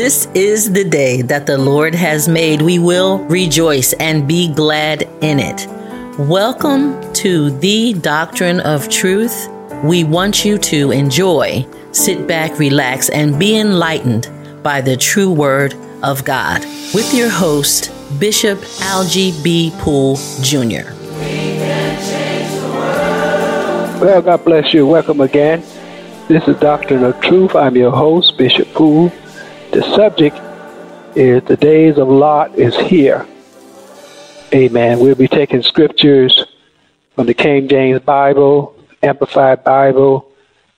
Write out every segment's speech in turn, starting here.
This is the day that the Lord has made. We will rejoice and be glad in it. Welcome to the Doctrine of Truth. We want you to enjoy, sit back, relax, and be enlightened by the true word of God with your host, Bishop Algie B. Poole Jr. Well, God bless you. Welcome again. This is Doctrine of Truth. I'm your host, Bishop Poole. The subject is The Days of Lot is Here. Amen. We'll be taking scriptures from the King James Bible, Amplified Bible,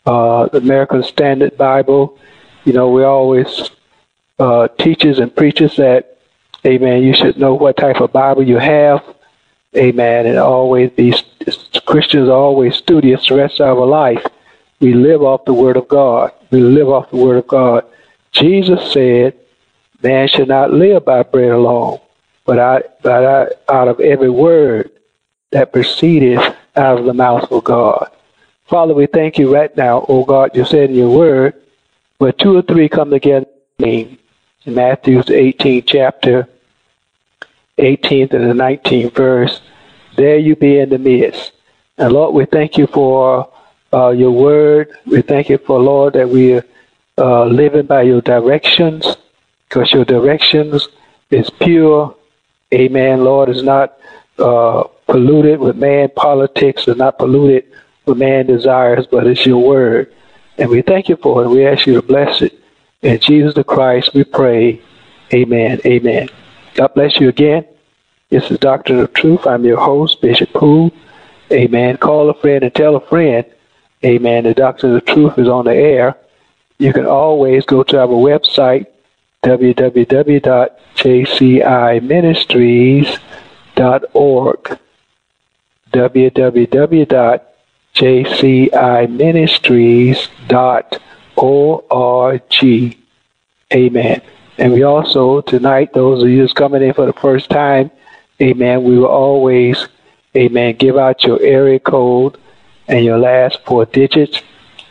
uh, the American Standard Bible. You know, we always uh, teaches and preaches that, amen, you should know what type of Bible you have. Amen. And always be, Christians are always studious the rest of our life. We live off the Word of God. We live off the Word of God. Jesus said, Man should not live by bread alone, but out, but out, out of every word that proceedeth out of the mouth of God. Father, we thank you right now, O God, you said in your word, where two or three come together in Matthew's 18th chapter, 18th and the 19th verse, there you be in the midst. And Lord, we thank you for uh, your word. We thank you for, Lord, that we are uh, living by your directions, because your directions is pure. Amen. Lord is not uh, polluted with man politics, is not polluted with man desires, but it's your word. And we thank you for it. We ask you to bless it. In Jesus the Christ, we pray. Amen. Amen. God bless you again. This is Doctrine of Truth. I'm your host, Bishop Poole. Amen. Call a friend and tell a friend. Amen. The Doctrine of Truth is on the air. You can always go to our website, www.jciministries.org. www.jciministries.org. Amen. And we also, tonight, those of you who's coming in for the first time, amen, we will always, amen, give out your area code and your last four digits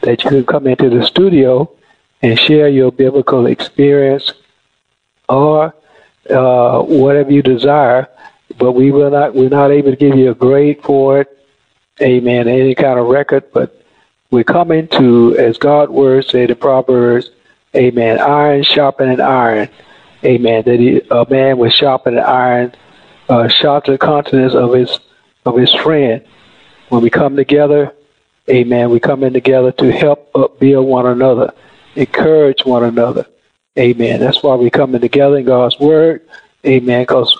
that you can come into the studio and share your biblical experience or uh, whatever you desire. But we will not. We're not able to give you a grade for it. Amen. Any kind of record, but we're coming to, as God's word said in Proverbs, Amen. Iron sharpening iron. Amen. That he, a man was sharpening iron, uh, sharpen the countenance of his of his friend. When we come together, Amen. We come in together to help upbuild one another, encourage one another. Amen. That's why we're coming together in God's word. Amen. Because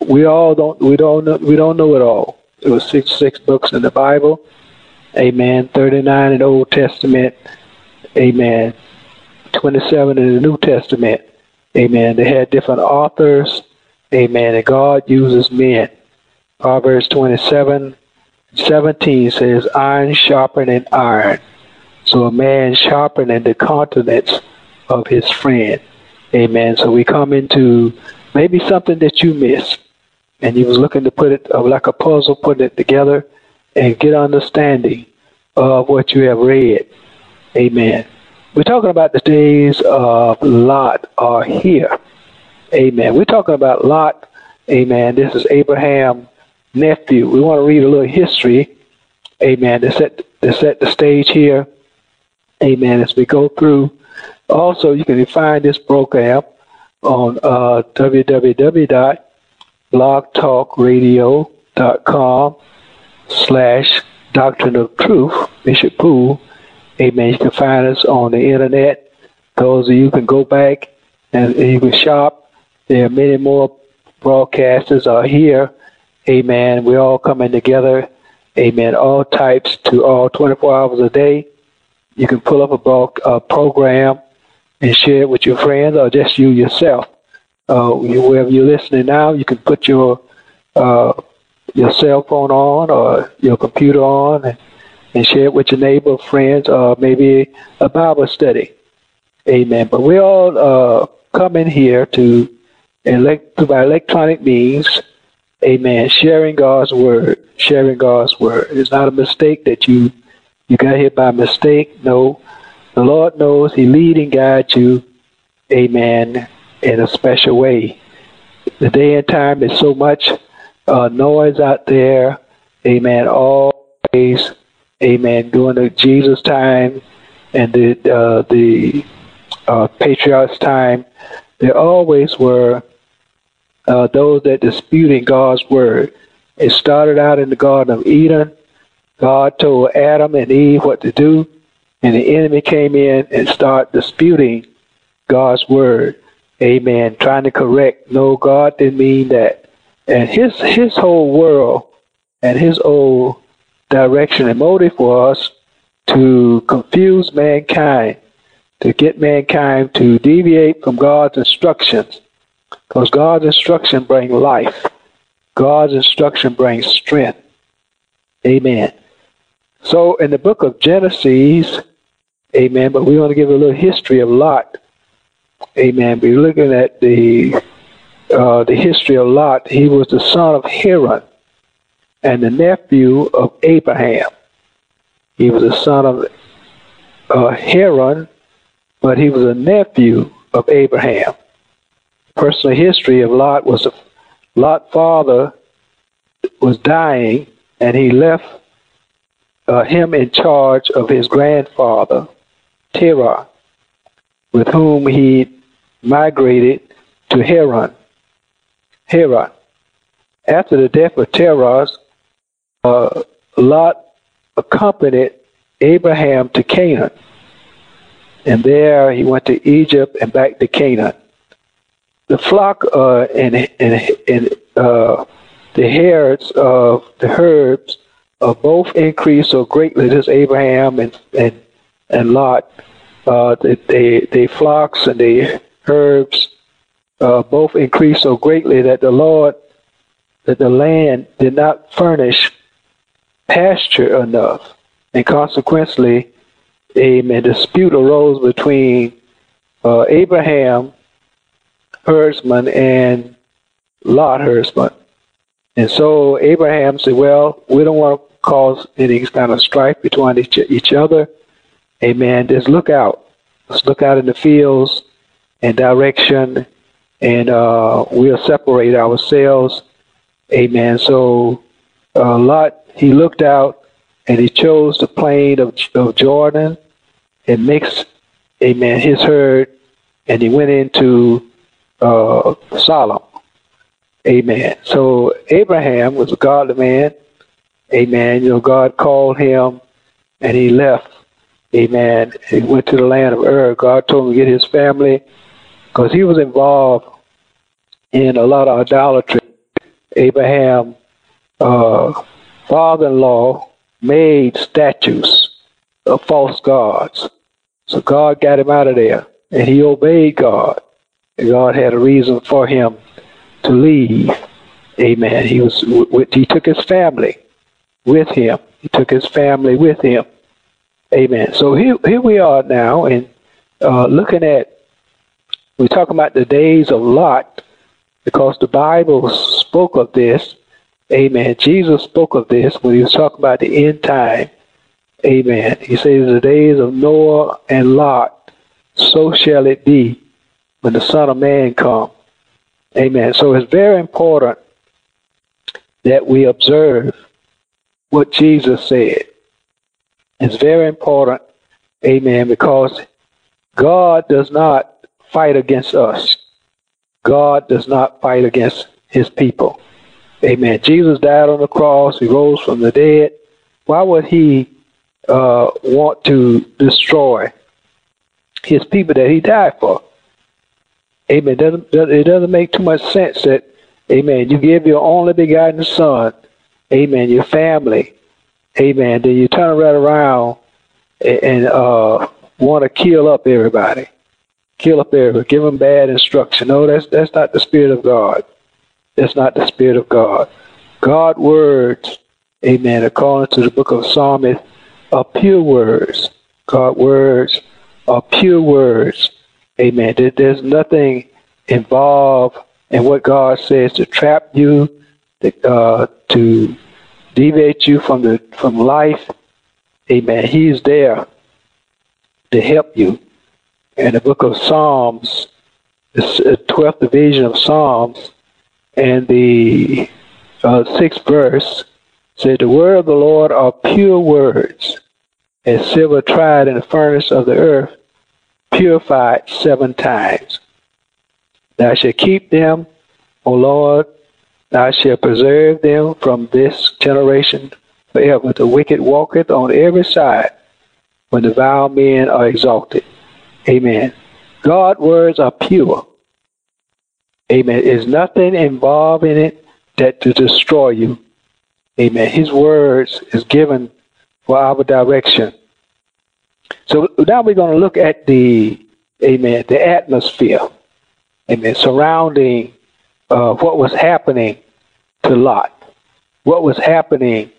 we all don't we don't know, we don't know it all. It was six six books in the Bible. Amen. Thirty nine in the Old Testament. Amen. Twenty seven in the New Testament. Amen. They had different authors. Amen. And God uses men. Proverbs twenty seven 17 says, iron sharpening iron. So a man sharpening the countenance of his friend. Amen. So we come into maybe something that you missed, and you was looking to put it uh, like a puzzle, put it together, and get understanding of what you have read. Amen. We're talking about the days of Lot are here. Amen. We're talking about Lot. Amen. This is Abraham nephew. We want to read a little history, amen, to set, to set the stage here, amen, as we go through. Also, you can find this program on uh, www.blogtalkradio.com slash Doctrine of Truth, Bishop Poole. Amen. You can find us on the internet. Those of you can go back and you can shop. There are many more broadcasters are here Amen. We're all coming together. Amen. All types to all 24 hours a day. You can pull up a, bulk, a program and share it with your friends or just you yourself. Uh, wherever you're listening now, you can put your uh, your cell phone on or your computer on and, and share it with your neighbor, friends, or maybe a Bible study. Amen. But we all uh, come in here to elect by electronic means Amen. Sharing God's word. Sharing God's word. It's not a mistake that you you got here by mistake. No. The Lord knows He lead and guide you. amen, in a special way. The day and time is so much uh, noise out there, amen, always, amen, during the Jesus time and the, uh, the uh, patriarchs' time, there always were uh, those that disputing God's word. It started out in the Garden of Eden. God told Adam and Eve what to do, and the enemy came in and started disputing God's word. Amen. Trying to correct. No, God didn't mean that. And his his whole world and his whole direction and motive was to confuse mankind, to get mankind to deviate from God's instructions. Because God's instruction brings life. God's instruction brings strength. Amen. So in the book of Genesis, amen, but we want to give a little history of Lot. Amen. We're looking at the uh, the history of Lot. He was the son of Haran and the nephew of Abraham. He was the son of uh, Haran, but he was a nephew of Abraham. Personal history of Lot was a, Lot's father was dying, and he left uh, him in charge of his grandfather, Terah, with whom he migrated to Haran. Haran. After the death of Terah, uh, Lot accompanied Abraham to Canaan. And there he went to Egypt and back to Canaan. The flock uh, and, and, and uh, the herds of the herbs uh, both increased so greatly. This Abraham and, and, and Lot. Uh, the, the, the flocks and the herbs uh, both increased so greatly that the Lord, that the land did not furnish pasture enough. And consequently, a dispute arose between uh, Abraham herdsman and Lot herdsman. And so Abraham said, Well, we don't want cause any kind of strife between each, each other. Amen. Just look out. Let's look out in the fields and direction, and uh, we'll separate ourselves. Amen. So uh, Lot he looked out and he chose the plain of, of Jordan and mixed, amen, his herd, and he went into uh, Sodom. Amen. So Abraham was a godly man. Amen. You know, God called him and he left. Amen. He went to the land of Ur. God told him to get his family because he was involved in a lot of idolatry. Abraham uh, father in law made statues of false gods. So God got him out of there, and he obeyed God. And God had a reason for him to leave. Amen. He was he took his family with him. He took his family with him. Amen. So here here we are now, and uh, looking at we're talking about the days of Lot because the Bible spoke of this Amen. Jesus spoke of this when he was talking about the end time. Amen. He says, The days of Noah and Lot, so shall it be when the Son of Man comes. Amen. So it's very important that we observe what Jesus said. It's very important, amen, because God does not fight against us. God does not fight against his people. Amen. Jesus died on the cross. He rose from the dead. Why would he uh, want to destroy his people that he died for? Amen. Doesn't, it doesn't make too much sense that, amen, you give your only begotten son, amen, your family, amen, then you turn right around and, and uh, want to kill up everybody. Kill up everybody. Give them bad instruction. No, that's, that's not the Spirit of God. That's not the Spirit of God. God words, amen, according to the book of Psalms, are pure words. God words are pure words. Amen. There's nothing involved in what God says to trap you, uh, to deviate you from the from life. Amen. He's there to help you. In the book of Psalms, the 12th division of Psalms and the uh, sixth verse said, The word of the Lord are pure words, as silver tried in the furnace of the earth, purified seven times. Thou shalt keep them, O Lord, thou shall preserve them from this generation forever. The wicked walketh on every side when the vile men are exalted. Amen. God's words are pure. Amen. There's nothing involved in it that to destroy you. Amen. His words is given for our direction. So now we're going to look at the, amen, the atmosphere, amen, surrounding uh, what was happening to Lot, what was happening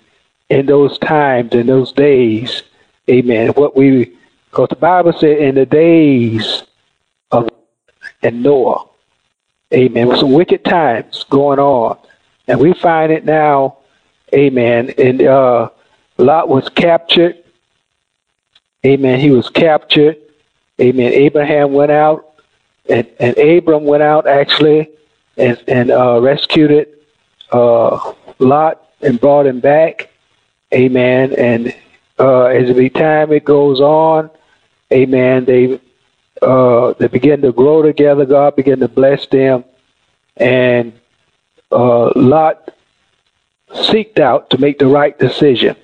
in those times, in those days, amen. What we, because the Bible said in the days of and Noah, amen, with some wicked times going on. And we find it now, amen, and uh, Lot was captured, amen, he was captured, amen. Abraham went out, and, and Abram went out actually and, and uh, rescued uh, Lot and brought him back, amen. And uh, as the time it goes on, amen, they uh, they begin to grow together. God began to bless them, and uh, Lot seeked out to make the right decision.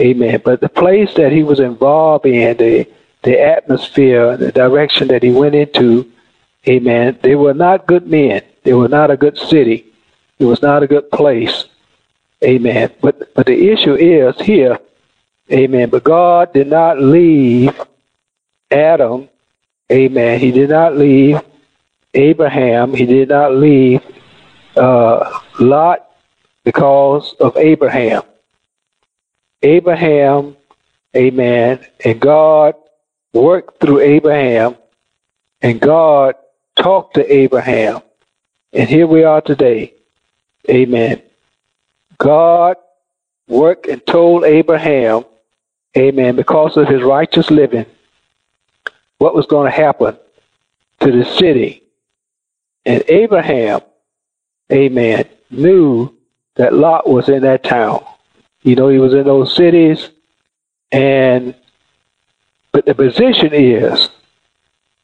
Amen. But the place that he was involved in, the the atmosphere, the direction that he went into, amen, they were not good men. They were not a good city. It was not a good place. Amen. But but the issue is here, amen. But God did not leave Adam, amen. He did not leave Abraham. He did not leave uh, Lot because of Abraham. Abraham, amen, and God worked through Abraham, and God talked to Abraham. And here we are today. Amen. God worked and told Abraham, amen, because of his righteous living, what was going to happen to the city. And Abraham, amen, knew that Lot was in that town. You know, he was in those cities, and but the position is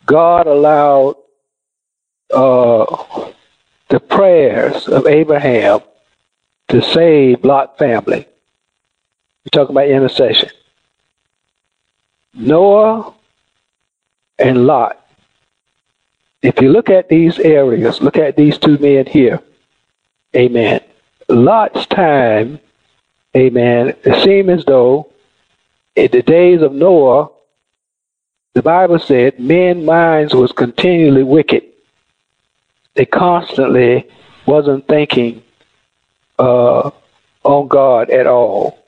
God allowed uh, the prayers of Abraham to save Lot family. We're talking about intercession. Noah and Lot. If you look at these areas, look at these two men here. Amen. Lot's time, amen, it seemed as though in the days of Noah, the Bible said men's minds was continually wicked. They constantly wasn't thinking uh, on God at all.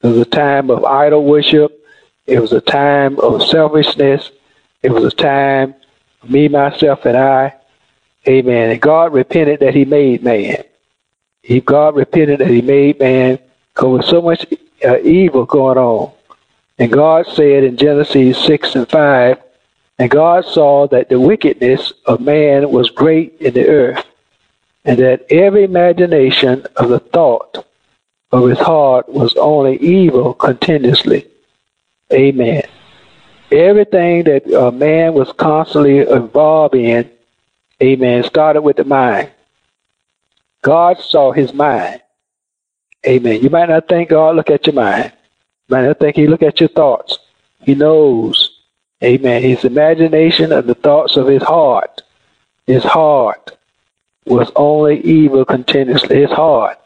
It was a time of idol worship. It was a time of selfishness. It was a time, me, myself, and I. Amen. And God repented that He made man. He, God repented that He made man because with so much uh, evil going on. And God said in Genesis 6 and 5, and God saw that the wickedness of man was great in the earth, and that every imagination of the thought of his heart was only evil continuously. Amen. Everything that a man was constantly involved in, amen, started with the mind. God saw his mind. Amen. You might not think God look at your mind. You might not think he look at your thoughts. He knows. Amen. His imagination and the thoughts of his heart. His heart was only evil continuously. His heart.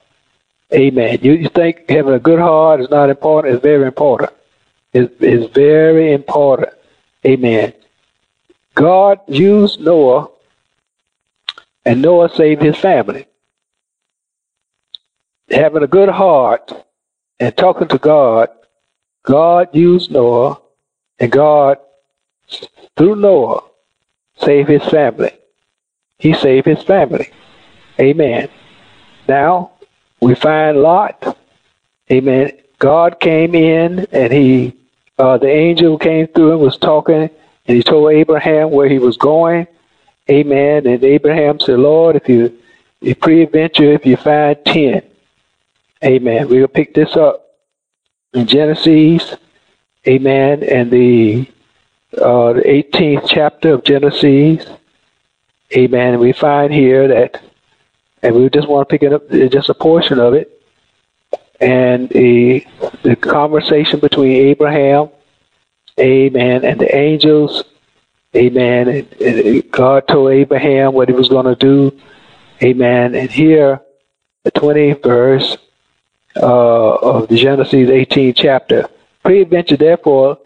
Amen. You, you think having a good heart is not important? It's very important. It's, it's very important. Amen. God used Noah, and Noah saved his family having a good heart and talking to God, God used Noah, and God, through Noah, saved his family. He saved his family. Amen. Now, we find Lot. Amen. God came in and he, uh, the angel came through and was talking and he told Abraham where he was going. Amen. And Abraham said, Lord, if you, you pre-adventure, if you find 10. Amen. We'll pick this up in Genesis. Amen. And the, uh, the 18th chapter of Genesis. Amen. We find here that, and we just want to pick it up, just a portion of it. And the, the conversation between Abraham, amen, and the angels Amen. And, and God told Abraham what he was going to do. Amen. And here, the 20th verse uh, of the Genesis 18 chapter. Pre-adventure, therefore,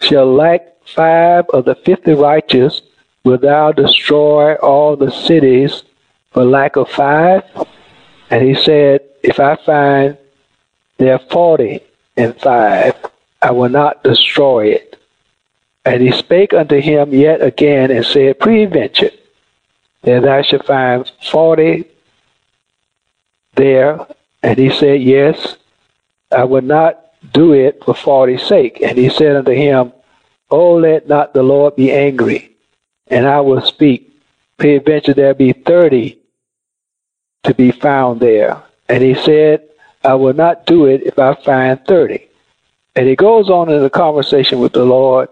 shall lack five of the fifty righteous, will thou destroy all the cities for lack of five? And he said, If I find there forty and five, I will not destroy it. And he spake unto him yet again and said, Preadventure, that thou should find forty there. And he said, Yes, I will not do it for forty's sake. And he said unto him, Oh, let not the Lord be angry, and I will speak. Peradventure there be thirty to be found there. And he said, I will not do it if I find thirty. And he goes on in the conversation with the Lord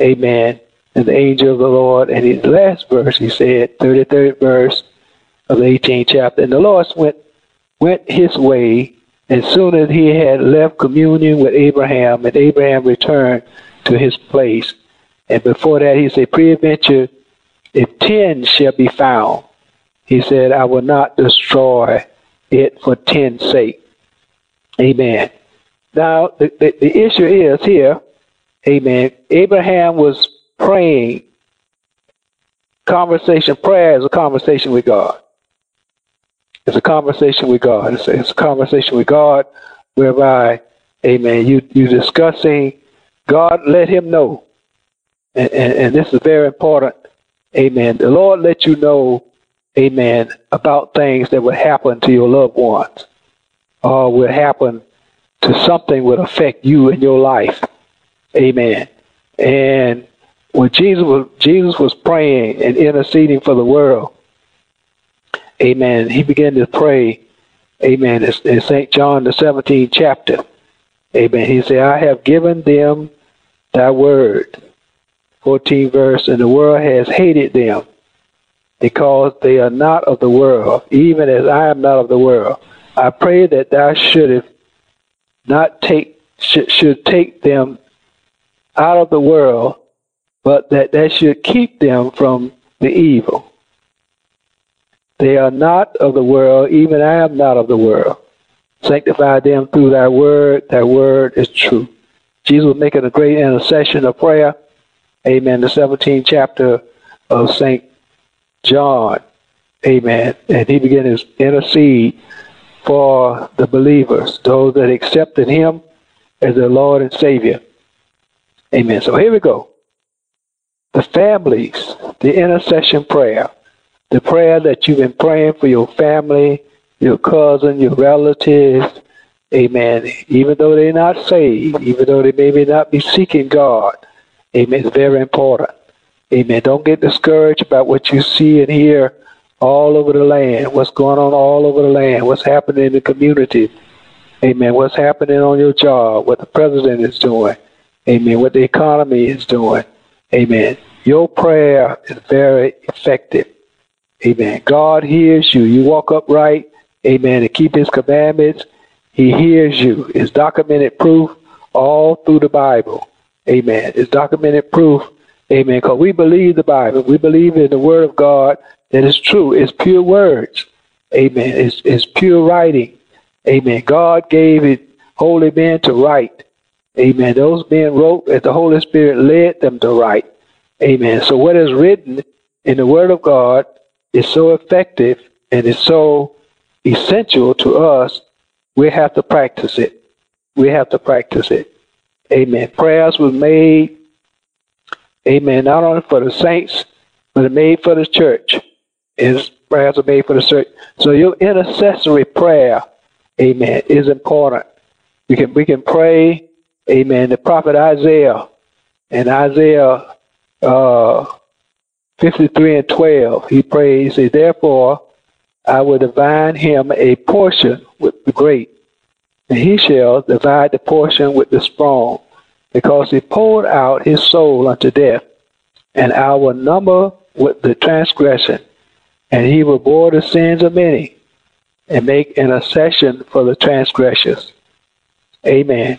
Amen. And the angel of the Lord. And in the last verse, he said, 33rd verse of the 18th chapter, and the Lord went, went his way, and soon as he had left communion with Abraham, and Abraham returned to his place. And before that, he said, Preadventure, if ten shall be found, he said, I will not destroy it for ten's sake. Amen. Now, the, the, the issue is here Amen. Abraham was praying. Conversation, prayer is a conversation with God. It's a conversation with God. It's a, it's a conversation with God whereby, amen, you, you're discussing, God let him know. And, and, and this is very important. Amen. The Lord let you know, amen, about things that would happen to your loved ones or would happen to something would affect you in your life. Amen. And when Jesus was Jesus was praying and interceding for the world, Amen. He began to pray, Amen. In St. John the 17th chapter. Amen. He said, I have given them thy word. 14 verse, and the world has hated them because they are not of the world, even as I am not of the world. I pray that thou shouldest not take should, should take them out of the world, but that they should keep them from the evil. They are not of the world, even I am not of the world. Sanctify them through thy word. Thy word is true. Jesus making a great intercession of prayer. Amen. The 17th chapter of St. John. Amen. And he began to intercede for the believers, those that accepted him as their Lord and Savior. Amen. So here we go. The families, the intercession prayer, the prayer that you've been praying for your family, your cousin, your relatives. Amen. Even though they're not saved, even though they maybe not be seeking God. Amen. It's very important. Amen. Don't get discouraged about what you see and hear all over the land, what's going on all over the land, what's happening in the community. Amen. What's happening on your job, what the president is doing. Amen. What the economy is doing. Amen. Your prayer is very effective. Amen. God hears you. You walk upright. Amen. And keep his commandments. He hears you. It's documented proof all through the Bible. Amen. It's documented proof. Amen. Because we believe the Bible. We believe in the Word of God that is true. It's pure words. Amen. It's, it's pure writing. Amen. God gave it holy men to write. Amen. Those men wrote that the Holy Spirit led them to write. Amen. So what is written in the Word of God is so effective and is so essential to us, we have to practice it. We have to practice it. Amen. Prayers were made, amen, not only for the saints, but made for the church. Is prayers are made for the church. So your intercessory prayer, amen, is important. We can we can pray Amen. The prophet Isaiah and Isaiah uh, 53 and 12, he prays, He Therefore I will divine him a portion with the great, and he shall divide the portion with the strong, because he poured out his soul unto death, and I will number with the transgression, and he will bore the sins of many, and make an accession for the transgressors. Amen.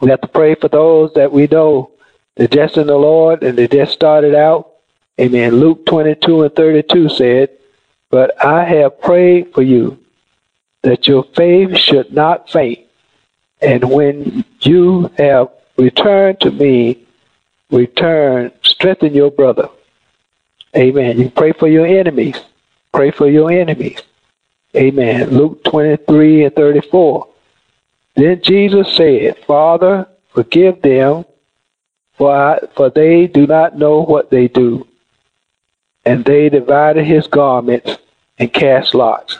We have to pray for those that we know that just in the Lord and they just started out. Amen. Luke 22 and 32 said, But I have prayed for you that your faith should not faint. And when you have returned to me, return, strengthen your brother. Amen. You pray for your enemies. Pray for your enemies. Amen. Luke 23 and 34. Then Jesus said, Father, forgive them, for, I, for they do not know what they do. And they divided his garments and cast lots.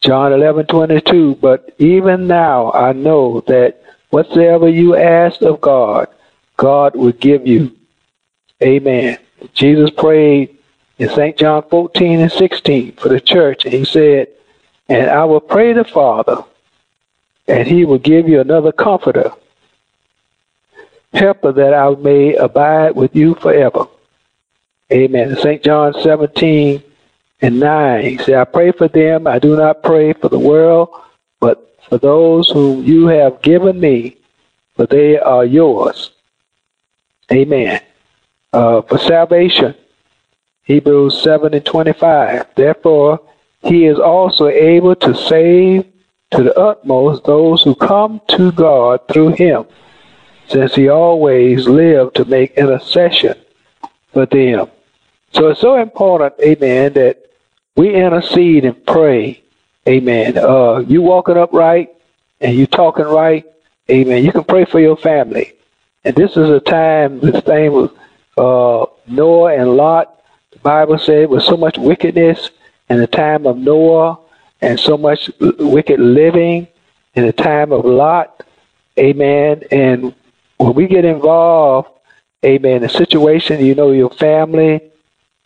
John 11, 22. But even now I know that whatsoever you ask of God, God will give you. Amen. Jesus prayed in St. John 14 and 16 for the church, and he said, And I will pray the Father, and he will give you another comforter, helper that I may abide with you forever. Amen. St. John 17 and 9, he said, I pray for them. I do not pray for the world, but for those whom you have given me, for they are yours. Amen. Uh, for salvation, Hebrews 7 and 25. Therefore, he is also able to save to the utmost those who come to God through him, since he always lived to make intercession for them. So it's so important, amen, that we intercede and pray, amen. Uh, you walking upright and you talking right, amen. You can pray for your family. And this is a time, this thing with uh, Noah and Lot, the Bible said, with so much wickedness in the time of Noah, and so much wicked living in the time of Lot. Amen. And when we get involved, amen, the situation, you know, your family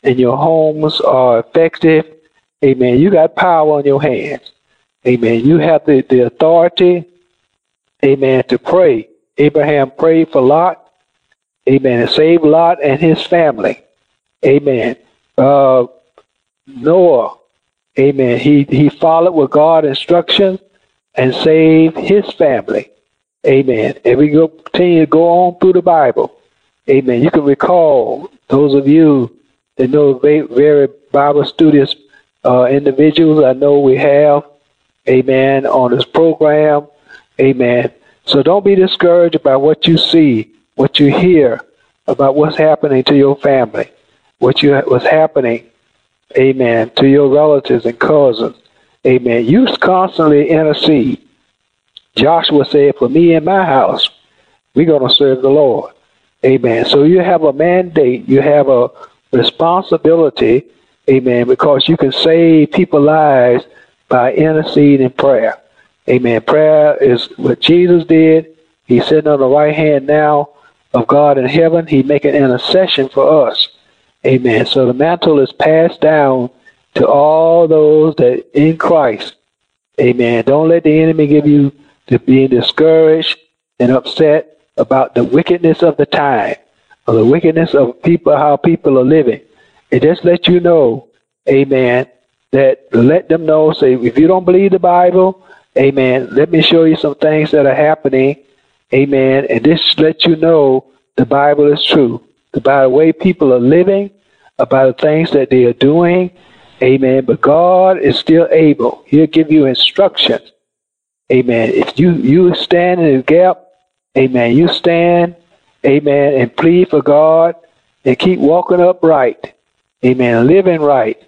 and your homes are affected. Amen. You got power on your hands. Amen. You have the, the authority, amen, to pray. Abraham prayed for Lot. Amen. And saved Lot and his family. Amen. Uh, Noah Amen. He he followed with God's instructions and saved his family. Amen. And we go continue to go on through the Bible. Amen. You can recall those of you that know very, very Bible studious uh, individuals. I know we have. Amen. On this program. Amen. So don't be discouraged by what you see, what you hear about what's happening to your family, what you what's happening amen, to your relatives and cousins. Amen. You constantly intercede. Joshua said, For me and my house, we're going to serve the Lord. Amen. So you have a mandate, you have a responsibility, amen, because you can save people's lives by interceding prayer. Amen. Prayer is what Jesus did. He's sitting on the right hand now of God in heaven. He's making intercession for us. Amen. So the mantle is passed down to all those that in Christ. Amen. Don't let the enemy give you to being discouraged and upset about the wickedness of the time or the wickedness of people, how people are living. It just let you know, amen, that let them know, say, if you don't believe the Bible, amen, let me show you some things that are happening, amen, and this let you know the Bible is true about the way people are living, about the things that they are doing. Amen. But God is still able. He'll give you instructions. Amen. If you, you stand in the gap, amen, you stand, amen, and plead for God and keep walking upright. Amen. Living right.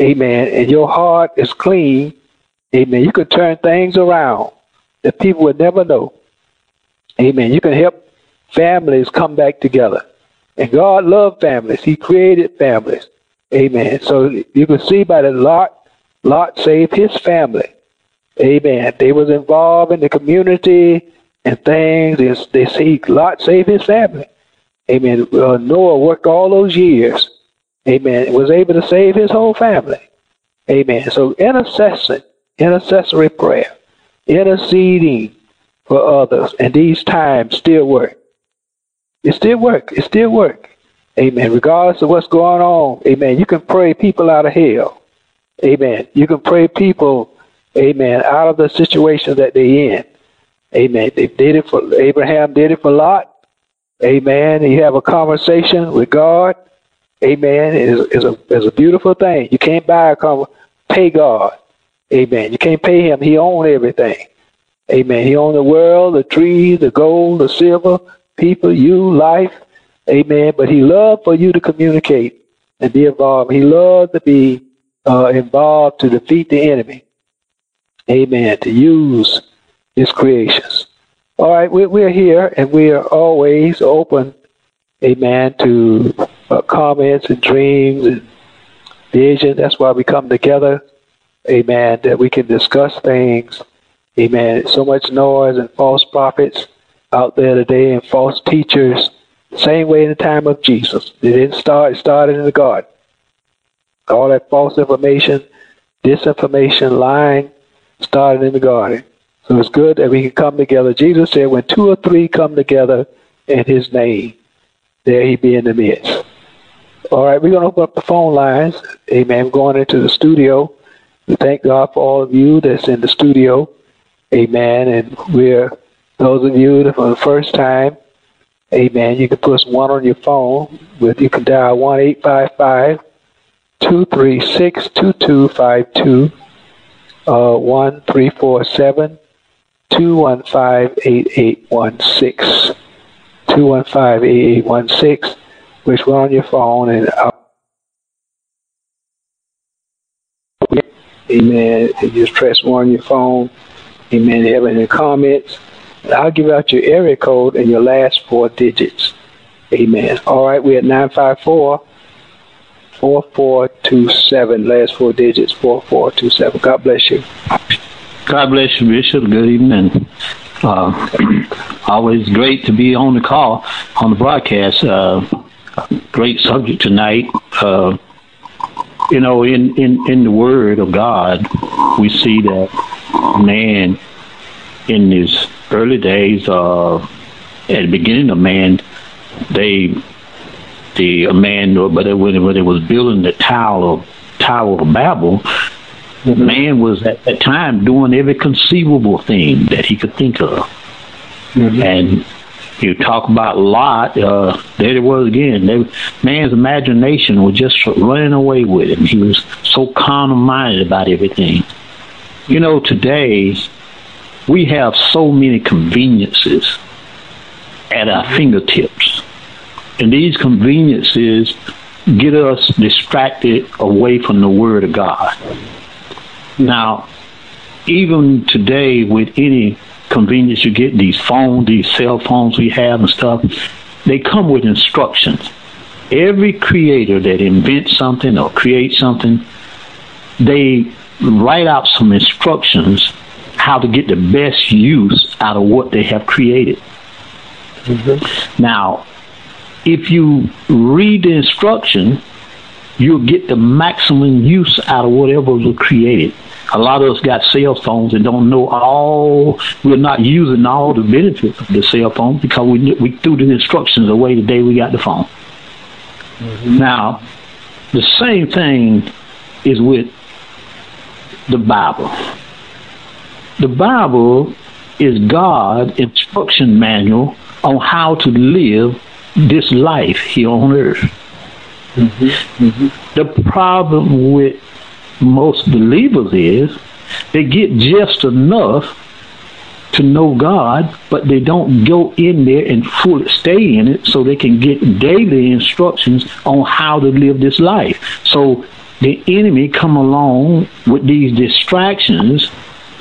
Amen. And your heart is clean. Amen. You can turn things around that people would never know. Amen. You can help families come back together. And God loved families. He created families. Amen. So you can see by the Lot, Lot saved his family. Amen. They was involved in the community and things. They, they see Lot saved his family. Amen. Uh, Noah worked all those years. Amen. Was able to save his whole family. Amen. So intercession, intercessory prayer, interceding for others, and these times still work. It still work. It still work. Amen. Regardless of what's going on, amen. You can pray people out of hell. Amen. You can pray people, amen, out of the situation that they're in. Amen. They did it for Abraham did it for Lot. Amen. You have a conversation with God. Amen. It is, is a is a beautiful thing. You can't buy a car, pay God. Amen. You can't pay him. He owns everything. Amen. He owns the world, the trees, the gold, the silver, people, you, life. Amen. But he loved for you to communicate and be involved. He loved to be uh, involved to defeat the enemy. Amen. To use his creations. All right, we, we're here and we are always open, amen, to uh, comments and dreams and vision. That's why we come together, amen, that we can discuss things. Amen. So much noise and false prophets out there today and false teachers. Same way in the time of Jesus. It didn't start, it started in the garden. All that false information, disinformation, lying started in the garden. So it's good that we can come together. Jesus said, when two or three come together in his name, there he be in the midst. All right, we're going to open up the phone lines. Amen. going into the studio. We thank God for all of you that's in the studio. Amen. And we're those of you that for the first time, amen, you can put one on your phone with you can dial one eight five five two three six two two five two uh one three four seven 215-8816. 215-8816, which we're on your phone and Amen. You just press one on your phone. Amen. Have any comments? And I'll give out your area code and your last four digits. Amen. All right, we're at 954 4427. Last four digits 4427. God bless you. God bless you, Bishop. Good evening. Uh, always great to be on the call, on the broadcast. Uh, great subject tonight. Uh, you know, in, in, in the Word of God, we see that man in his early days, uh, at the beginning of man, they, the man, but when, when they was building the Tower of, Tower of Babel, Mm-hmm. Man was at that time doing every conceivable thing that he could think of. Mm-hmm. And you talk about Lot, uh, there it was again. They, man's imagination was just running away with him. He was so carnal minded about everything. You know, today we have so many conveniences at our fingertips. And these conveniences get us distracted away from the Word of God. Now, even today, with any convenience you get, these phones, these cell phones we have and stuff, they come with instructions. Every creator that invents something or creates something, they write out some instructions how to get the best use out of what they have created. Mm-hmm. Now, if you read the instruction, you'll get the maximum use out of whatever was created. A lot of us got cell phones and don't know all. We're not using all the benefits of the cell phone because we we threw the instructions away the day we got the phone. Mm-hmm. Now, the same thing is with the Bible. The Bible is God's instruction manual on how to live this life here on earth. Mm-hmm. Mm-hmm. The problem with most believers is they get just enough to know God, but they don't go in there and fully stay in it so they can get daily instructions on how to live this life. So the enemy come along with these distractions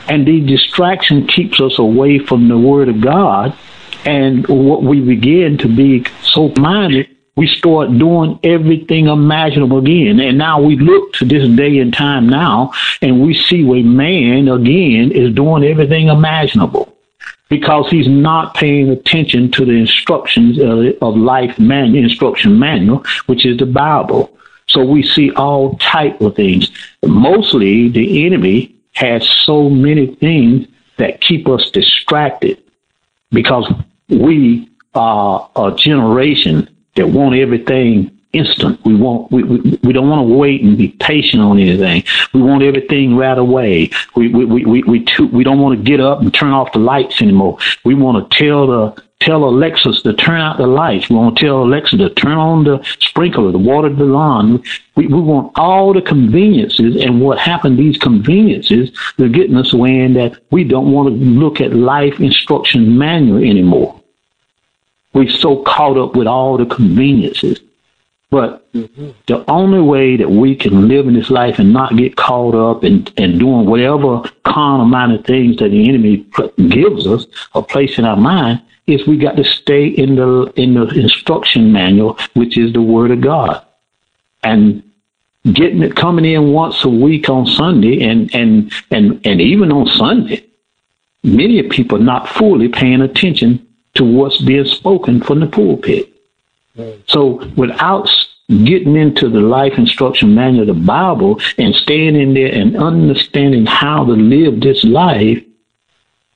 and the distraction keeps us away from the word of God and what we begin to be so minded we start doing everything imaginable again. And now we look to this day and time now, and we see where man again is doing everything imaginable because he's not paying attention to the instructions of, life man, instruction manual, which is the Bible. So we see all type of things. Mostly the enemy has so many things that keep us distracted because we are a generation that want everything instant. We want we, we, we don't want to wait and be patient on anything. We want everything right away. We we we we we, too, we don't want to get up and turn off the lights anymore. We want to tell the tell Alexis to turn out the lights. We want to tell Alexa to turn on the sprinkler, the water the lawn. We, we want all the conveniences. And what happened, these conveniences, they're getting us away in that we don't want to look at life instruction manual anymore. We're so caught up with all the conveniences. But mm-hmm. the only way that we can live in this life and not get caught up in, in doing whatever carnal minded things that the enemy gives us or place in our mind is we got to stay in the in the instruction manual, which is the Word of God, and getting it coming in once a week on Sunday, and and and and even on Sunday, many people not fully paying attention to what's being spoken from the pulpit. So without getting into the life instruction manual of the Bible and staying in there and understanding how to live this life,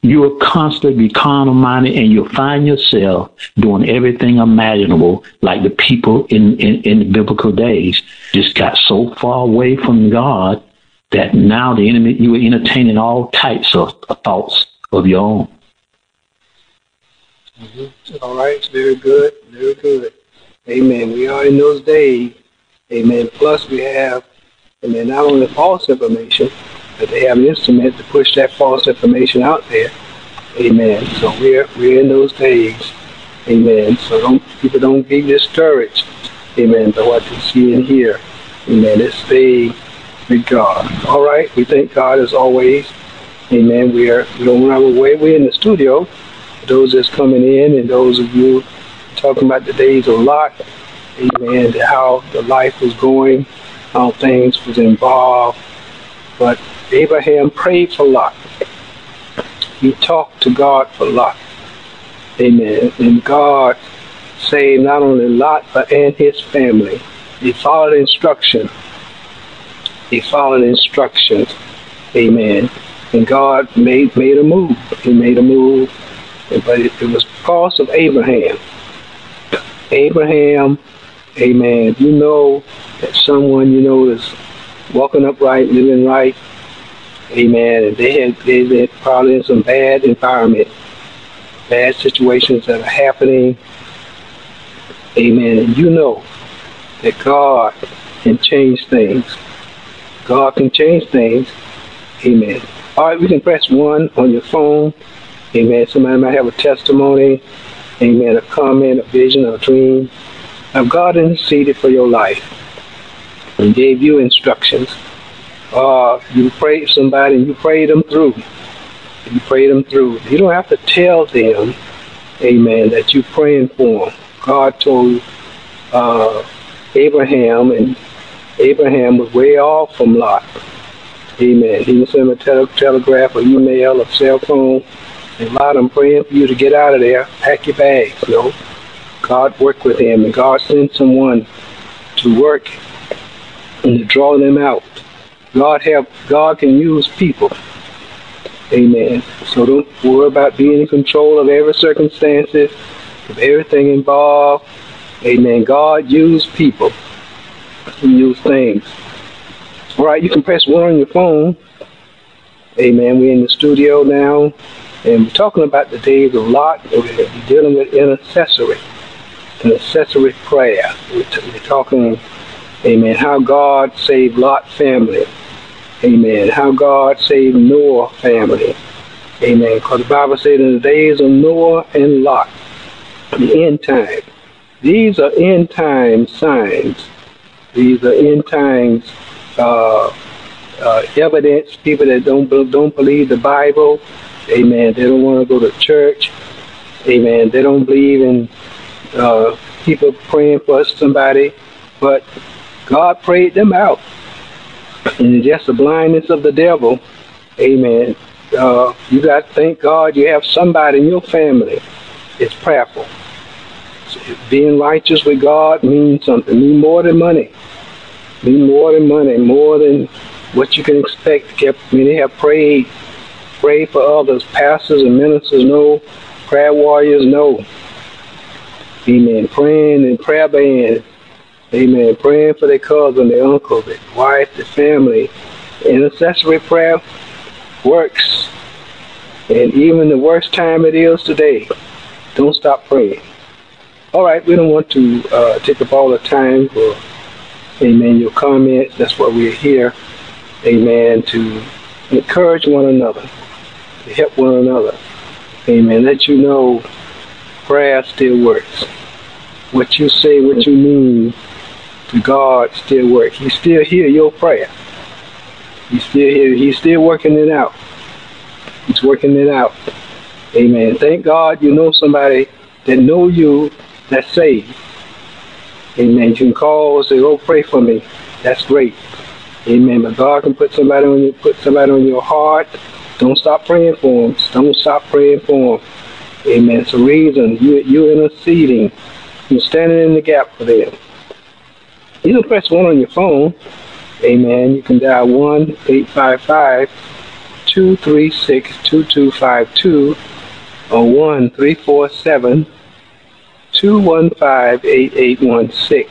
you'll constantly be carnal minded and you'll find yourself doing everything imaginable like the people in, in, in the biblical days just got so far away from God that now the enemy you were entertaining all types of, of thoughts of your own. Mm-hmm. All right, very good, very good. Amen. We are in those days. Amen. Plus we have, amen, not only false information, but they have an instrument to push that false information out there. Amen. So we're we're in those days. Amen. So don't people don't be discouraged. Amen. By what you see and hear. Amen. Let's stay with God. All right. We thank God as always. Amen. We are we don't run away. We're in the studio. Those that's coming in and those of you talking about the days of Lot. Amen. How the life was going, how things was involved. But Abraham prayed for Lot. He talked to God for Lot. Amen. And God saved not only Lot, but and his family. He followed instruction. He followed instructions. Amen. And God made made a move. He made a move. But it, it was because of Abraham. Abraham, amen. You know that someone you know is walking upright, living right, Amen. And they had they had probably in some bad environment, bad situations that are happening. Amen. And you know that God can change things. God can change things. Amen. All right, we can press one on your phone. Amen. Somebody might have a testimony. Amen. A comment, a vision, a dream. Now God interceded for your life and gave you instructions uh, you pray somebody and you pray them through. You pray them through. You don't have to tell them, amen, that you're praying for them. God told uh, Abraham, and Abraham was way off from Lot. Amen. He didn't send a tele- telegraph or email or cell phone. And Lot, I'm praying for you to get out of there. Pack your bags. You know, God worked with him, and God sent someone to work and to draw them out. God help. God can use people. Amen. So don't worry about being in control of every circumstances, of everything involved. Amen. God use people. He use things. All right, you can press one on your phone. Amen. We're in the studio now, and we're talking about the days of Lot. We're dealing with intercessory, intercessory prayer. We're talking, amen, how God saved Lot family. Amen. How God saved Noah family. Amen. Because the Bible said in the days of Noah and Lot, the end time. These are end time signs. These are end times uh, uh, evidence. People that don't don't believe the Bible, Amen. They don't want to go to church, Amen. They don't believe in uh, people praying for somebody, but God prayed them out and just the blindness of the devil. Amen. Uh, you got to thank God you have somebody in your family that's prayerful. Being righteous with God means something, means more than money. Be more than money, more than what you can expect. Many have prayed, prayed for others. Pastors and ministers know. Prayer warriors know. Amen. Praying in prayer band. Amen. Praying for their cousin, their uncle, their wife, their family. Intercessory prayer works. And even the worst time it is today, don't stop praying. All right, we don't want to uh, take up all the time for, amen, your comments. That's why we're here, amen, to encourage one another, help one another. Amen. Let you know prayer still works. What you say, what you mean to God still works. He still hear your prayer. He's still here. He's still working it out. He's working it out. Amen. Thank God you know somebody that know you that's saved. Amen. You can call and say, "Oh, pray for me." That's great. Amen. But God can put somebody on you, put somebody on your heart. Don't stop praying for them. Don't stop praying for them. Amen. It's a reason you you're interceding. You're standing in the gap for them. You can press one on your phone. Amen. You can dial one eight five five two three six two two five two or one three four seven 215 8816.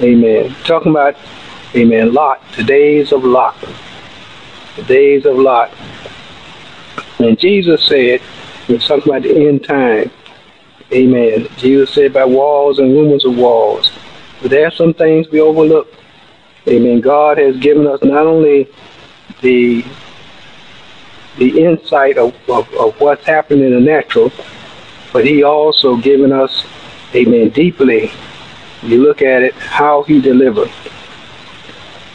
Amen. Talking about, amen, Lot, the days of Lot. The days of Lot. And Jesus said, we're talking about the end time. Amen. Jesus said about walls and rumors of walls. But there are some things we overlook. Amen. God has given us not only the the insight of, of, of what's happening in the natural, but he also given us, amen, deeply, you look at it, how he delivered.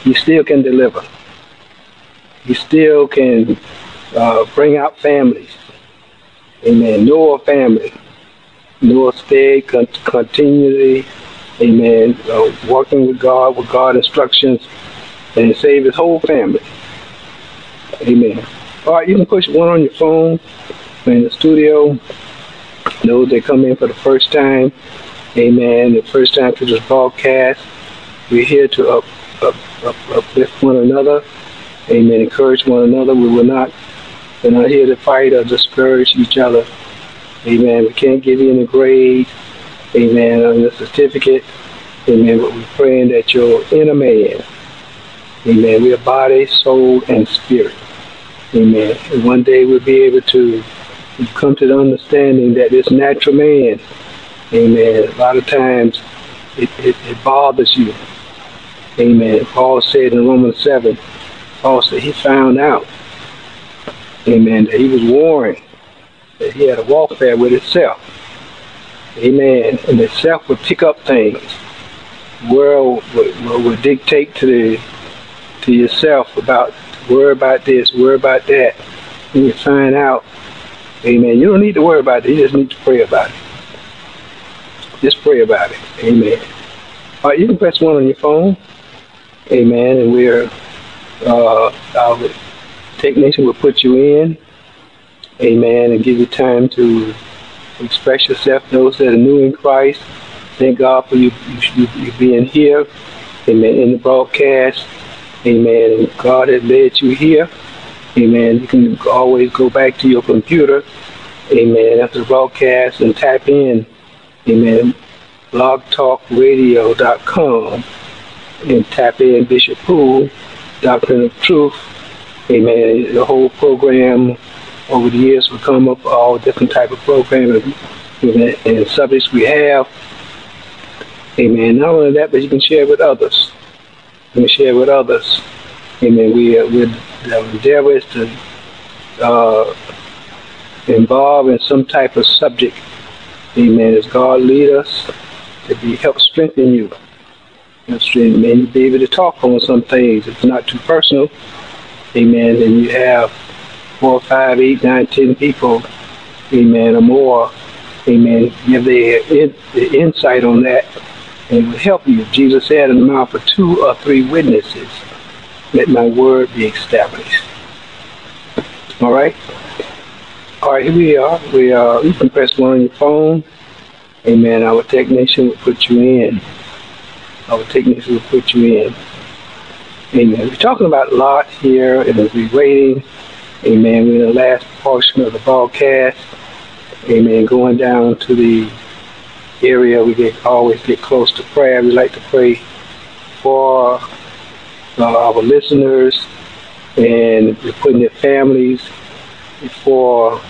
He still can deliver. He still can uh, bring out families. Amen. Noah family. Noah stayed con- continually, amen, uh, working with God, with God instructions, and save his whole family. Amen. All right, you can push one on your phone in the studio. Those that come in for the first time, amen, the first time to this broadcast, we're here to up, up, up, uplift one another, amen, encourage one another. We will not, we're not here to fight or discourage each other, amen. We can't give you any grade, amen, on the certificate, amen, but we're praying that your inner man, amen, we are body, soul, and spirit, amen. And one day we'll be able to come to the understanding that this natural man, amen, a lot of times it, it, it bothers you. Amen. Paul said in Romans 7, Said he found out, amen, that he was warring, that he had a warfare with himself. Amen. And the self would pick up things. World would, would, would dictate to the to yourself about worry about this, worry about that. And you find out Amen. You don't need to worry about it. You just need to pray about it. Just pray about it. Amen. All right, you can press one on your phone. Amen. And we're, uh, technician will put you in. Amen. And give you time to express yourself. Those that are new in Christ, thank God for you, you, you being here. Amen. In the broadcast. Amen. God has led you here. Amen. You can always go back to your computer, amen, after the broadcast and type in, amen, blogtalkradio.com and tap in Bishop Poole, Doctrine of Truth. Amen. The whole program over the years will come up all different type of programs and, subjects we have. Amen. Not only that, but you can share with others. You can share with others. Amen. We, uh, the endeavor is to uh, involve in some type of subject. Amen. As God lead us to be help strengthen you. Amen. You be able to talk on some things. It's not too personal. Amen. And you have four, five, eight, nine, ten people. Amen. Or more. Amen. Give the, the insight on that and it will help you. Jesus said in the mouth of two or three witnesses let my word be established. All right? All right, here we are. We are, you can press one on your phone. Amen. Our technician will put you in. Our technicians will put you in. Amen. We're talking about Lot here, and as we're waiting, amen, we're in the last portion of the broadcast. Amen. Going down to the area, we get always get close to prayer. We like to pray for uh, our listeners, and we're putting their families before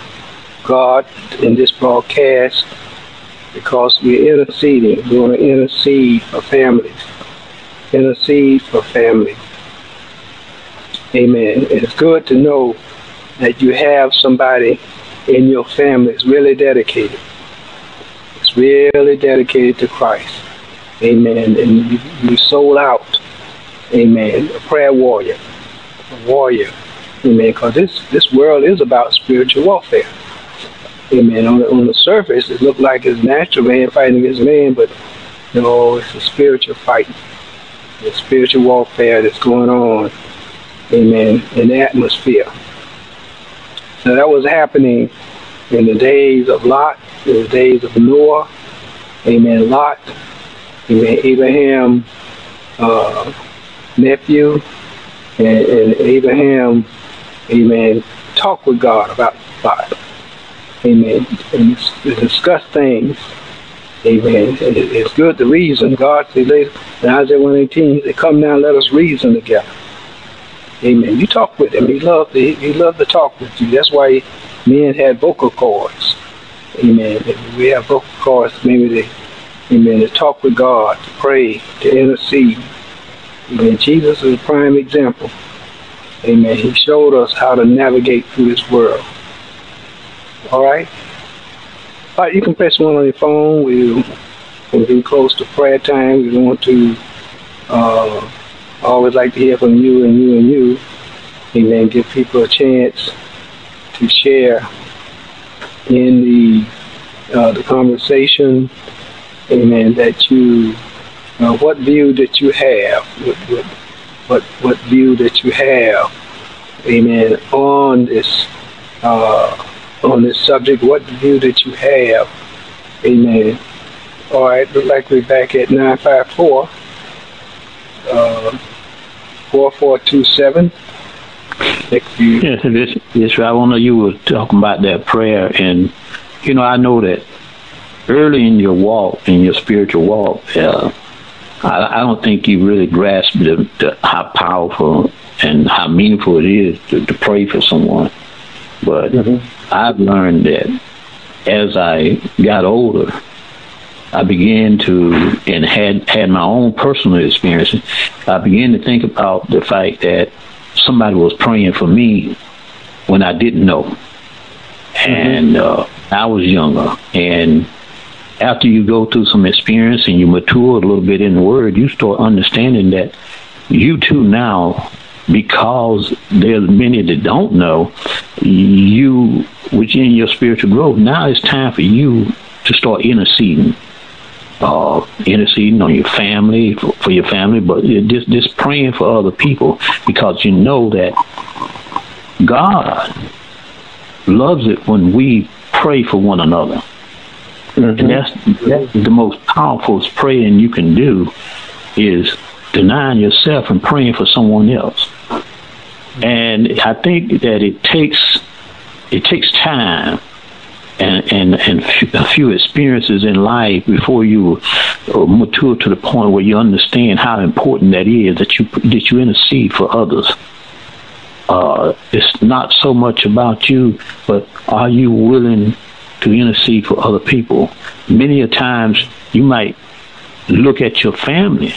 God in this broadcast because we're interceding. We want to intercede for families. Intercede for families. Amen. It's good to know that you have somebody in your family that's really dedicated. It's really dedicated to Christ. Amen. And you, you sold out. Amen. A prayer warrior. A warrior. Amen. Because this, this world is about spiritual warfare. Amen. On the, on the surface, it looked like it's natural man fighting against man, but know, it's a spiritual fight. It's spiritual warfare that's going on. Amen. In the atmosphere. So that was happening in the days of Lot, in the days of Noah. Amen. Lot. Amen. Abraham, uh, nephew, and, and Abraham, amen, talked with God about Lot. Amen. And discuss things. Amen. It's good to reason. God said later in Isaiah 118, they come now, let us reason together. Amen. You talk with him. He loved to, he loved to talk with you. That's why men had vocal cords. Amen. We have vocal cords, maybe they, amen, to talk with God, to pray, to intercede. Amen. Jesus is a prime example. Amen. He showed us how to navigate through this world. All right. All right, you can press one on your phone. We, we're getting close to prayer time. We want to uh, always like to hear from you and you and you. Amen. Give people a chance to share in the uh, the conversation. Amen. That you, uh, what view that you have, what, what what what view that you have. Amen. On this. Uh, on this subject, what view that you have. Amen. All right, look like we're back at 954 uh, 4427. Yes, this, this, I know you were talking about that prayer, and, you know, I know that early in your walk, in your spiritual walk, uh, I, I, don't think you really grasp the, the, how powerful and how meaningful it is to, to pray for someone. But mm-hmm. I've learned that as I got older, I began to and had had my own personal experiences. I began to think about the fact that somebody was praying for me when I didn't know, mm-hmm. and uh, I was younger. And after you go through some experience and you mature a little bit in the Word, you start understanding that you too now because there's many that don't know you within your spiritual growth now it's time for you to start interceding uh, interceding on your family for, for your family but just just praying for other people because you know that god loves it when we pray for one another mm-hmm. and that's, that's the most powerful praying you can do is denying yourself and praying for someone else. And I think that it takes it takes time and and and a few experiences in life before you uh, mature to the point where you understand how important that is that you that you intercede for others. Uh, it's not so much about you, but are you willing to intercede for other people? Many a times you might look at your family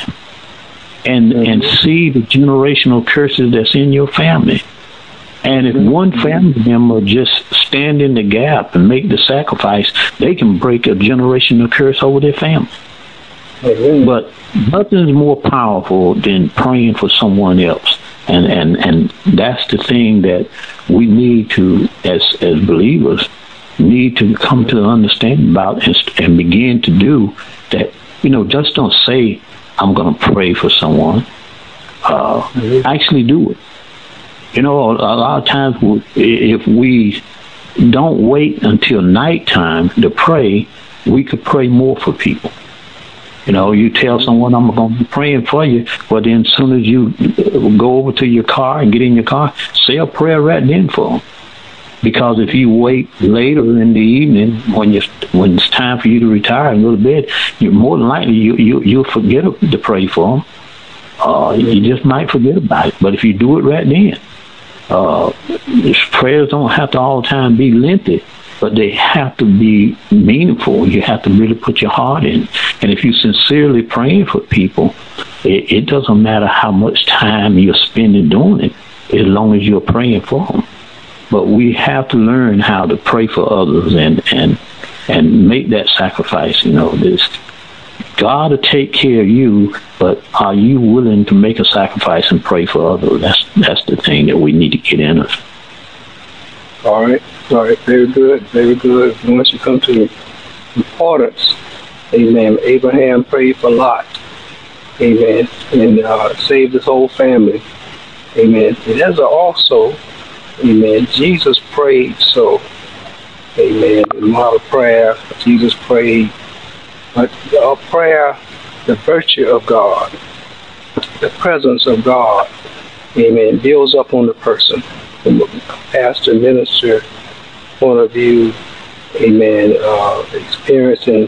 and and see the generational curses that's in your family. And if one family member just stand in the gap and make the sacrifice, they can break a generational curse over their family. But nothing is more powerful than praying for someone else. And, and and that's the thing that we need to, as as believers, need to come to understand about and, and begin to do that. You know, just don't say I'm going to pray for someone. Uh, mm-hmm. Actually, do it. You know, a, a lot of times if we don't wait until nighttime to pray, we could pray more for people. You know, you tell someone I'm going to be praying for you. but then as soon as you go over to your car and get in your car, say a prayer right then for them. Because if you wait later in the evening when you when it's time for you to retire and go to bed, you're more than likely you you you'll forget to pray for them. Uh, you just might forget about it. But if you do it right then, uh, prayers don't have to all the time be lengthy but they have to be meaningful. You have to really put your heart in. And if you're sincerely praying for people, it, it doesn't matter how much time you're spending doing it, as long as you're praying for them. But we have to learn how to pray for others and and and make that sacrifice. You know, this God will take care of you, but are you willing to make a sacrifice and pray for others? That's that's the thing that we need to get in us. All right. All right. Very good. Very good. And once you come to importance, amen, Abraham prayed for Lot. Amen. And uh, saved his whole family. Amen. And as also, amen, Jesus prayed so. Amen. The model prayer, Jesus prayed. But our prayer, the virtue of God, the presence of God, amen, builds up on the person from a pastor minister point of view, amen, uh, experiencing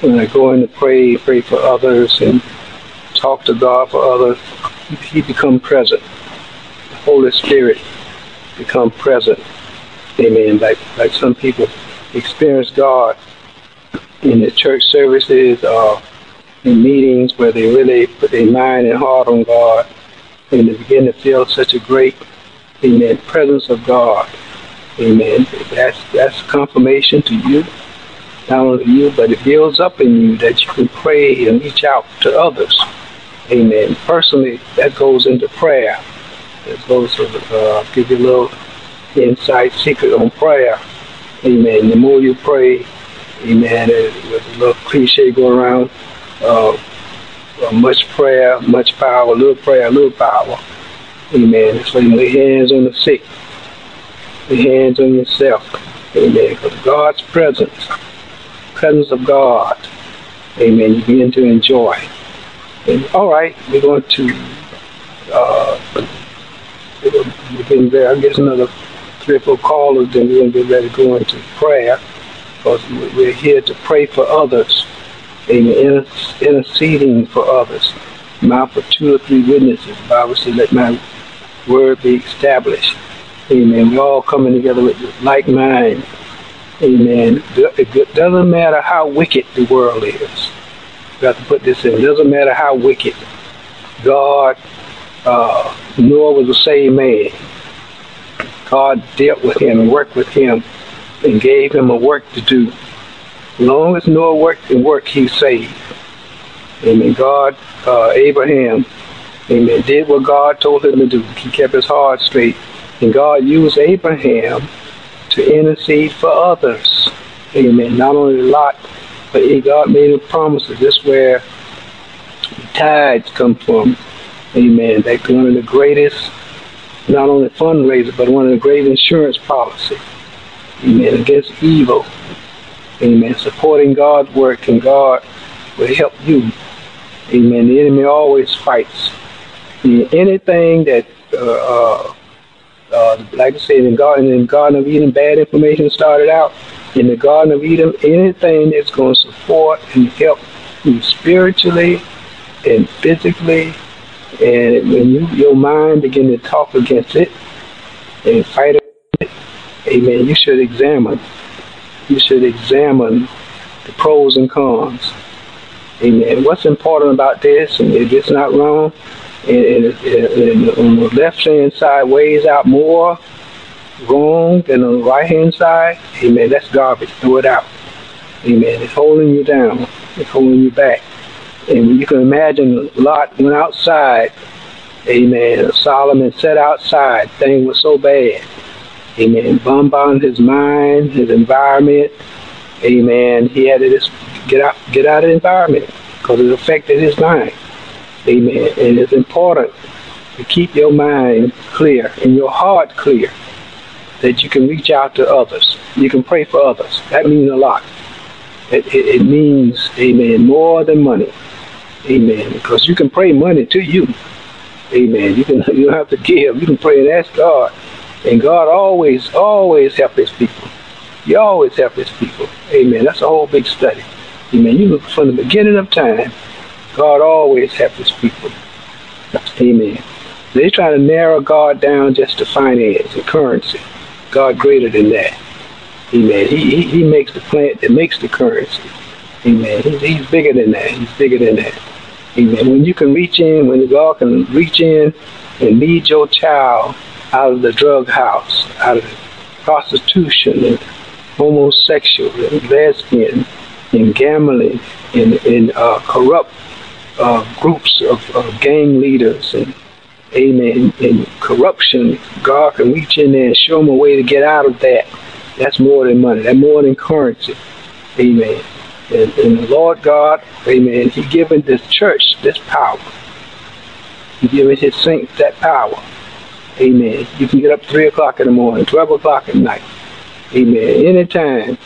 when I go in to pray, pray for others and talk to God for others, he become present. The Holy Spirit become present. Amen. Like like some people experience God in the church services or in meetings where they really put their mind and heart on God and they begin to feel such a great Amen. Presence of God. Amen. That's that's confirmation to you, not only you, but it builds up in you that you can pray and reach out to others. Amen. Personally, that goes into prayer. Goes to uh, give you a little insight, secret on prayer. Amen. The more you pray, amen, with a little cliche going around, uh, uh, much prayer, much power, little prayer, little power. Amen. It's like lay hands on the sick. Lay hands on yourself. Amen. Because God's presence, presence of God, amen, you begin to enjoy. And, all right, we're going to uh, begin there. I guess another three or four callers, then we're going to get ready to go into prayer. Because we're here to pray for others. Amen. Interceding for others. Mouth for two or three witnesses. The Bible says, let my word be established. Amen. We're all coming together with like mind. Amen. It doesn't matter how wicked the world is. We have to put this in. It doesn't matter how wicked. God, uh, Noah was the same man. God dealt with him and worked with him and gave him a work to do. As long as Noah worked and worked, he saved. Amen. God, uh, Abraham, Amen. Did what God told him to do. He kept his heart straight. And God used Abraham to intercede for others. Amen. Not only Lot, but God made him promises. This is where tithes come from. Amen. That's one of the greatest, not only fundraiser, but one of the great insurance policy. Amen. Against evil. Amen. Supporting God's work and God will help you. Amen. The enemy always fights anything that, uh, uh, uh, like I said, in Garden, in Garden of Eden, bad information started out. In the Garden of Eden, anything that's going to support and help you spiritually and physically, and when you, your mind begin to talk against it and fight it, amen, you should examine. You should examine the pros and cons. Amen. What's important about this, and if it's not wrong, and, and, and on the left hand side weighs out more wrong than on the right hand side, amen, that's garbage. Throw it out. Amen. It's holding you down. It's holding you back. And you can imagine Lot went outside. Amen. Solomon sat outside. Thing was so bad. Amen. Bombarded his mind, his environment. Amen. He had to just get out, get out of the environment because it affected his mind. Amen. And it's important to keep your mind clear and your heart clear that you can reach out to others. You can pray for others. That means a lot. it, it, it means, amen, more than money. Amen. Because you can pray money to you. Amen. You can you don't have to give. You can pray and ask God. And God always, always help his people. He always help his people. Amen. That's a whole big study. Amen. You look from the beginning of time, God always help his people. Amen. They try to narrow God down just to finance and currency. God greater than that. Amen. He, he, he makes the plant that makes the currency. Amen. He's, he's bigger than that. He's bigger than that. Amen. When you can reach in, when God can reach in and lead your child out of the drug house, out of prostitution and homosexual and lesbian and gambling and, and uh, corrupt uh, groups of, of gang leaders and amen and corruption, God can reach in there and show them a way to get out of that that's more than money. That's more than currency. Amen. And, and the Lord God, amen, He given this church this power. He given His saints that power. Amen. You can get up 3 o'clock in the morning, 12 o'clock at night. Amen. Anytime,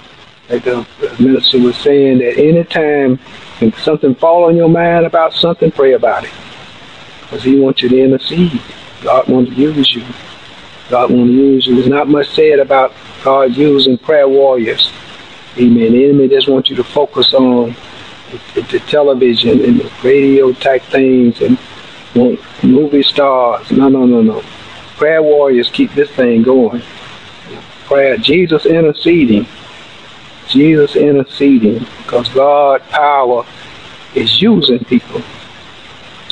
like the minister was saying, that anytime if something fall on your mind about something, pray about it. Because He wants you to intercede. God wants to use you. God wants to use you. There's not much said about God using prayer warriors. Amen. The enemy just wants you to focus on the, the television and the radio type things and want movie stars. No, no, no, no. Prayer warriors keep this thing going. Prayer, Jesus interceding. Jesus interceding because God power is using people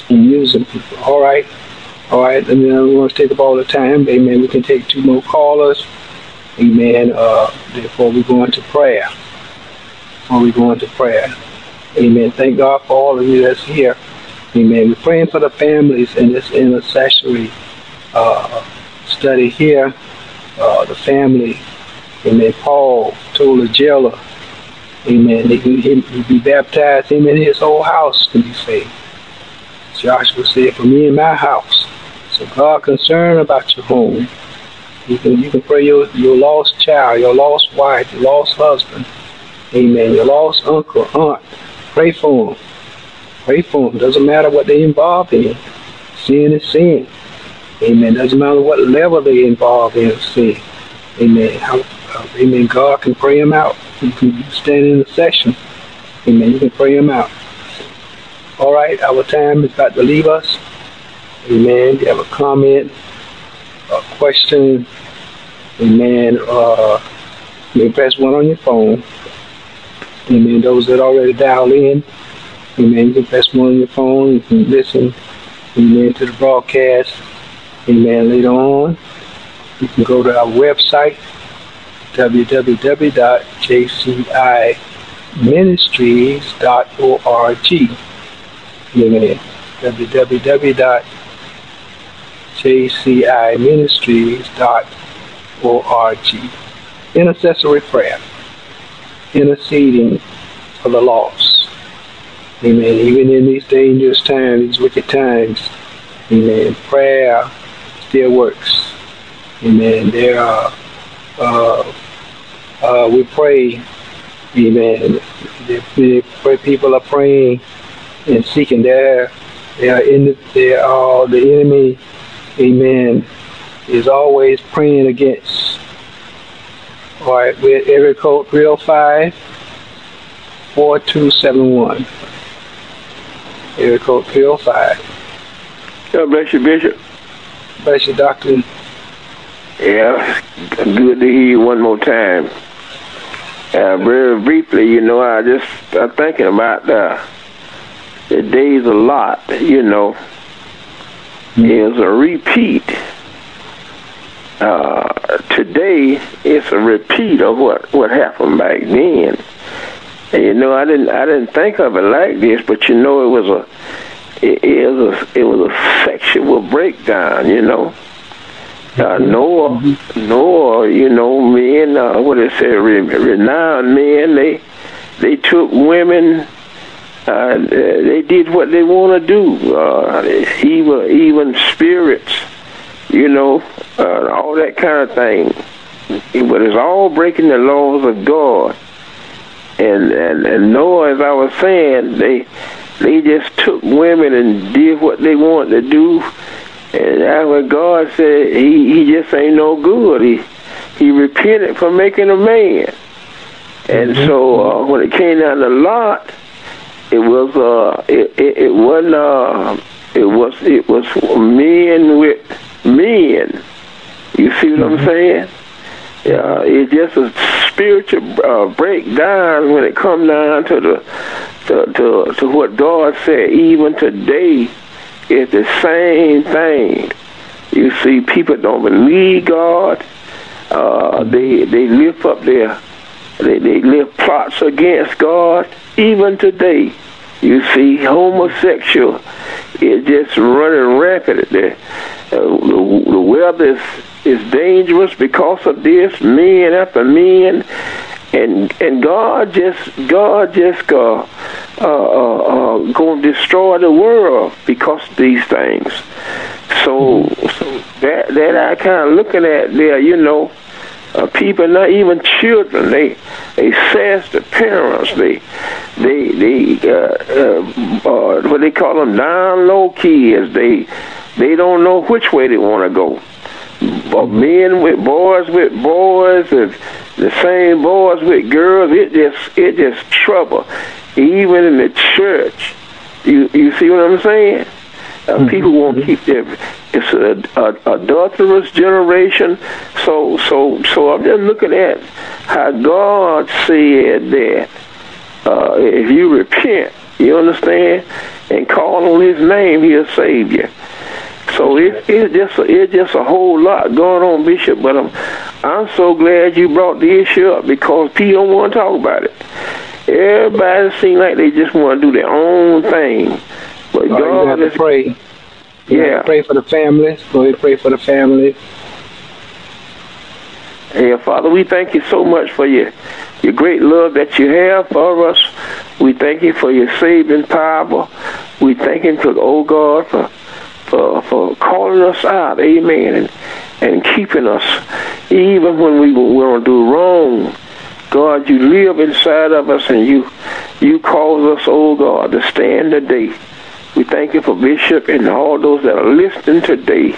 and using people. All right. All right. And then I don't want to take up all the time. Amen. We can take two more callers. Amen. Uh, before we go into prayer. Before we go into prayer. Amen. Thank God for all of you that's here. Amen. We're praying for the families in this intercessory uh, study here. Uh, the family. Amen. Paul told the jailer. Amen. He, be baptized. Him and his whole house can be saved. Joshua said, for me and my house. So God concerned about your home. You can you can pray your, your lost child, your lost wife, your lost husband. Amen. Your lost uncle, aunt. Pray for them. Pray for them. Doesn't matter what they involved in. Sin is sin. Amen. Doesn't matter what level they involved in sin. Amen. How, amen. God can pray them out. You can stand in the session. Amen. You can pray them out. All right. Our time is about to leave us. Amen. You have a comment? A question, amen, uh, you may press one on your phone. Amen. Those that already dialed in, amen, you can press one on your phone. You can listen, amen, to the broadcast. Amen. Later on, you can go to our website, www.jciministries.org. Amen. www jciministries.org. Intercessory prayer, interceding for the lost. Amen. Even in these dangerous times, these wicked times, amen. Prayer still works. Amen. There are, uh, uh, we pray, amen. The, people are praying and seeking there. They are in the, they are the enemy amen, is always praying against. All right, we're at area code 305 4271. Area code 305. God bless you, Bishop. Bless you, Doctor. Yeah, good to hear you one more time. Uh, very briefly, you know, I just I'm thinking about uh, the days a lot, you know is a repeat. Uh, today, it's a repeat of what, what happened back then. And, you know, I didn't I didn't think of it like this, but you know, it was a it, it was a it was a sexual breakdown. You know, uh, mm-hmm. Noah, mm-hmm. Noah, you know, men, uh, what they say, renowned men, they they took women uh, they did what they want to do. Uh, evil, even spirits, you know, uh, all that kind of thing. But it's all breaking the laws of God. and and and Noah, as I was saying, they they just took women and did what they wanted to do, and that's what God said. He he just ain't no good. He he repented for making a man, and mm-hmm. so uh, when it came down to Lot, it was uh it it, it wasn't uh it was it was men with men. You see what mm-hmm. I'm saying? Yeah, it's just a spiritual uh, breakdown when it comes down to the to, to to what God said. Even today, it's the same thing. You see, people don't believe God. Uh, they they lift up their they, they lift plots against God. Even today, you see, homosexual is just running rampant. The, uh, the, the weather is is dangerous because of this, men after men, and and God just God just uh, uh, uh, uh going to destroy the world because of these things. So so that that I kind of looking at there, you know. Uh, people, not even children, they they sass the parents. They they they uh, uh, uh, what they call them down low kids. They they don't know which way they want to go But men with boys with boys and the same boys with girls. It just it just trouble. Even in the church, you you see what I'm saying? Uh, mm-hmm. People won't keep their. It's a, a adulterous generation. So so so I'm just looking at how God said that uh, if you repent, you understand, and call on His name, He'll save you. So it, it's just a, it's just a whole lot going on, Bishop. But I'm I'm so glad you brought the issue up because people don't want to talk about it. Everybody seems like they just want to do their own thing. But oh, God you have to pray. You yeah, pray for the families. Go ahead, pray for the families. Yeah, Father, we thank you so much for your your great love that you have for us. We thank you for your saving power. We thank you for, oh God, for for, for calling us out, amen, and, and keeping us even when we want to do wrong. God, you live inside of us and you you cause us, oh God, to stand today. We thank you for Bishop and all those that are listening today.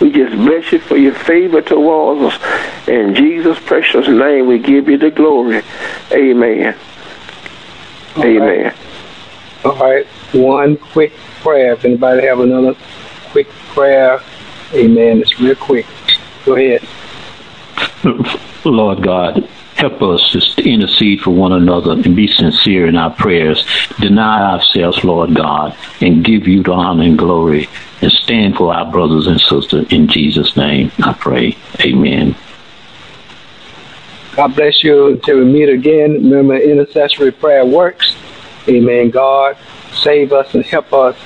We just bless you for your favor towards us. In Jesus' precious name, we give you the glory. Amen. All Amen. Right. All right. One quick prayer. If anybody have another quick prayer. Amen. It's real quick. Go ahead. Lord God, help us to intercede for one another and be sincere in our prayers. Deny ourselves, Lord God, and give you the honor and glory and stand for our brothers and sisters. In Jesus' name, I pray. Amen. God bless you until we meet again. Remember, intercessory prayer works. Amen. God, save us and help us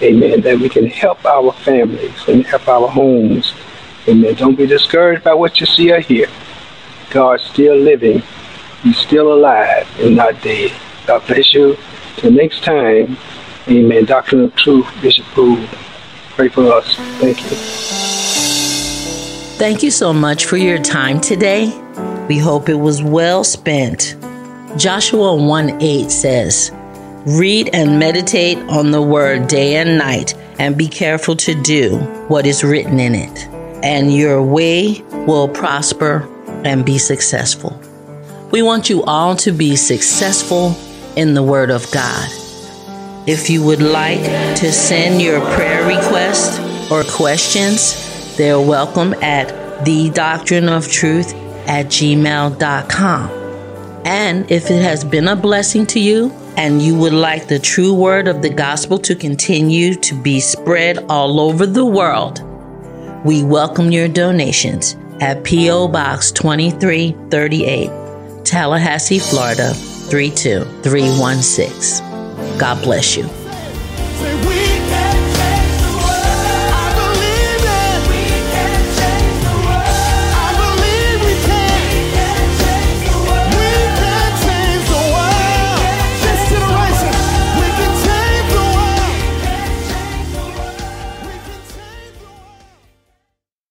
Amen. That we can help our families and help our homes. Amen. Don't be discouraged by what you see or hear. God's still living. He's still alive and not dead. God bless you. Till next time. Amen. Doctrine of Truth, Bishop Poole. Pray for us. Thank you. Thank you so much for your time today. We hope it was well spent. Joshua 1 8 says, Read and meditate on the word day and night, and be careful to do what is written in it, and your way will prosper and be successful. We want you all to be successful in the Word of God. If you would like to send your prayer requests or questions, they're welcome at the doctrine of truth at gmail.com. And if it has been a blessing to you, and you would like the true word of the gospel to continue to be spread all over the world, we welcome your donations at P.O. Box 2338, Tallahassee, Florida 32316. God bless you.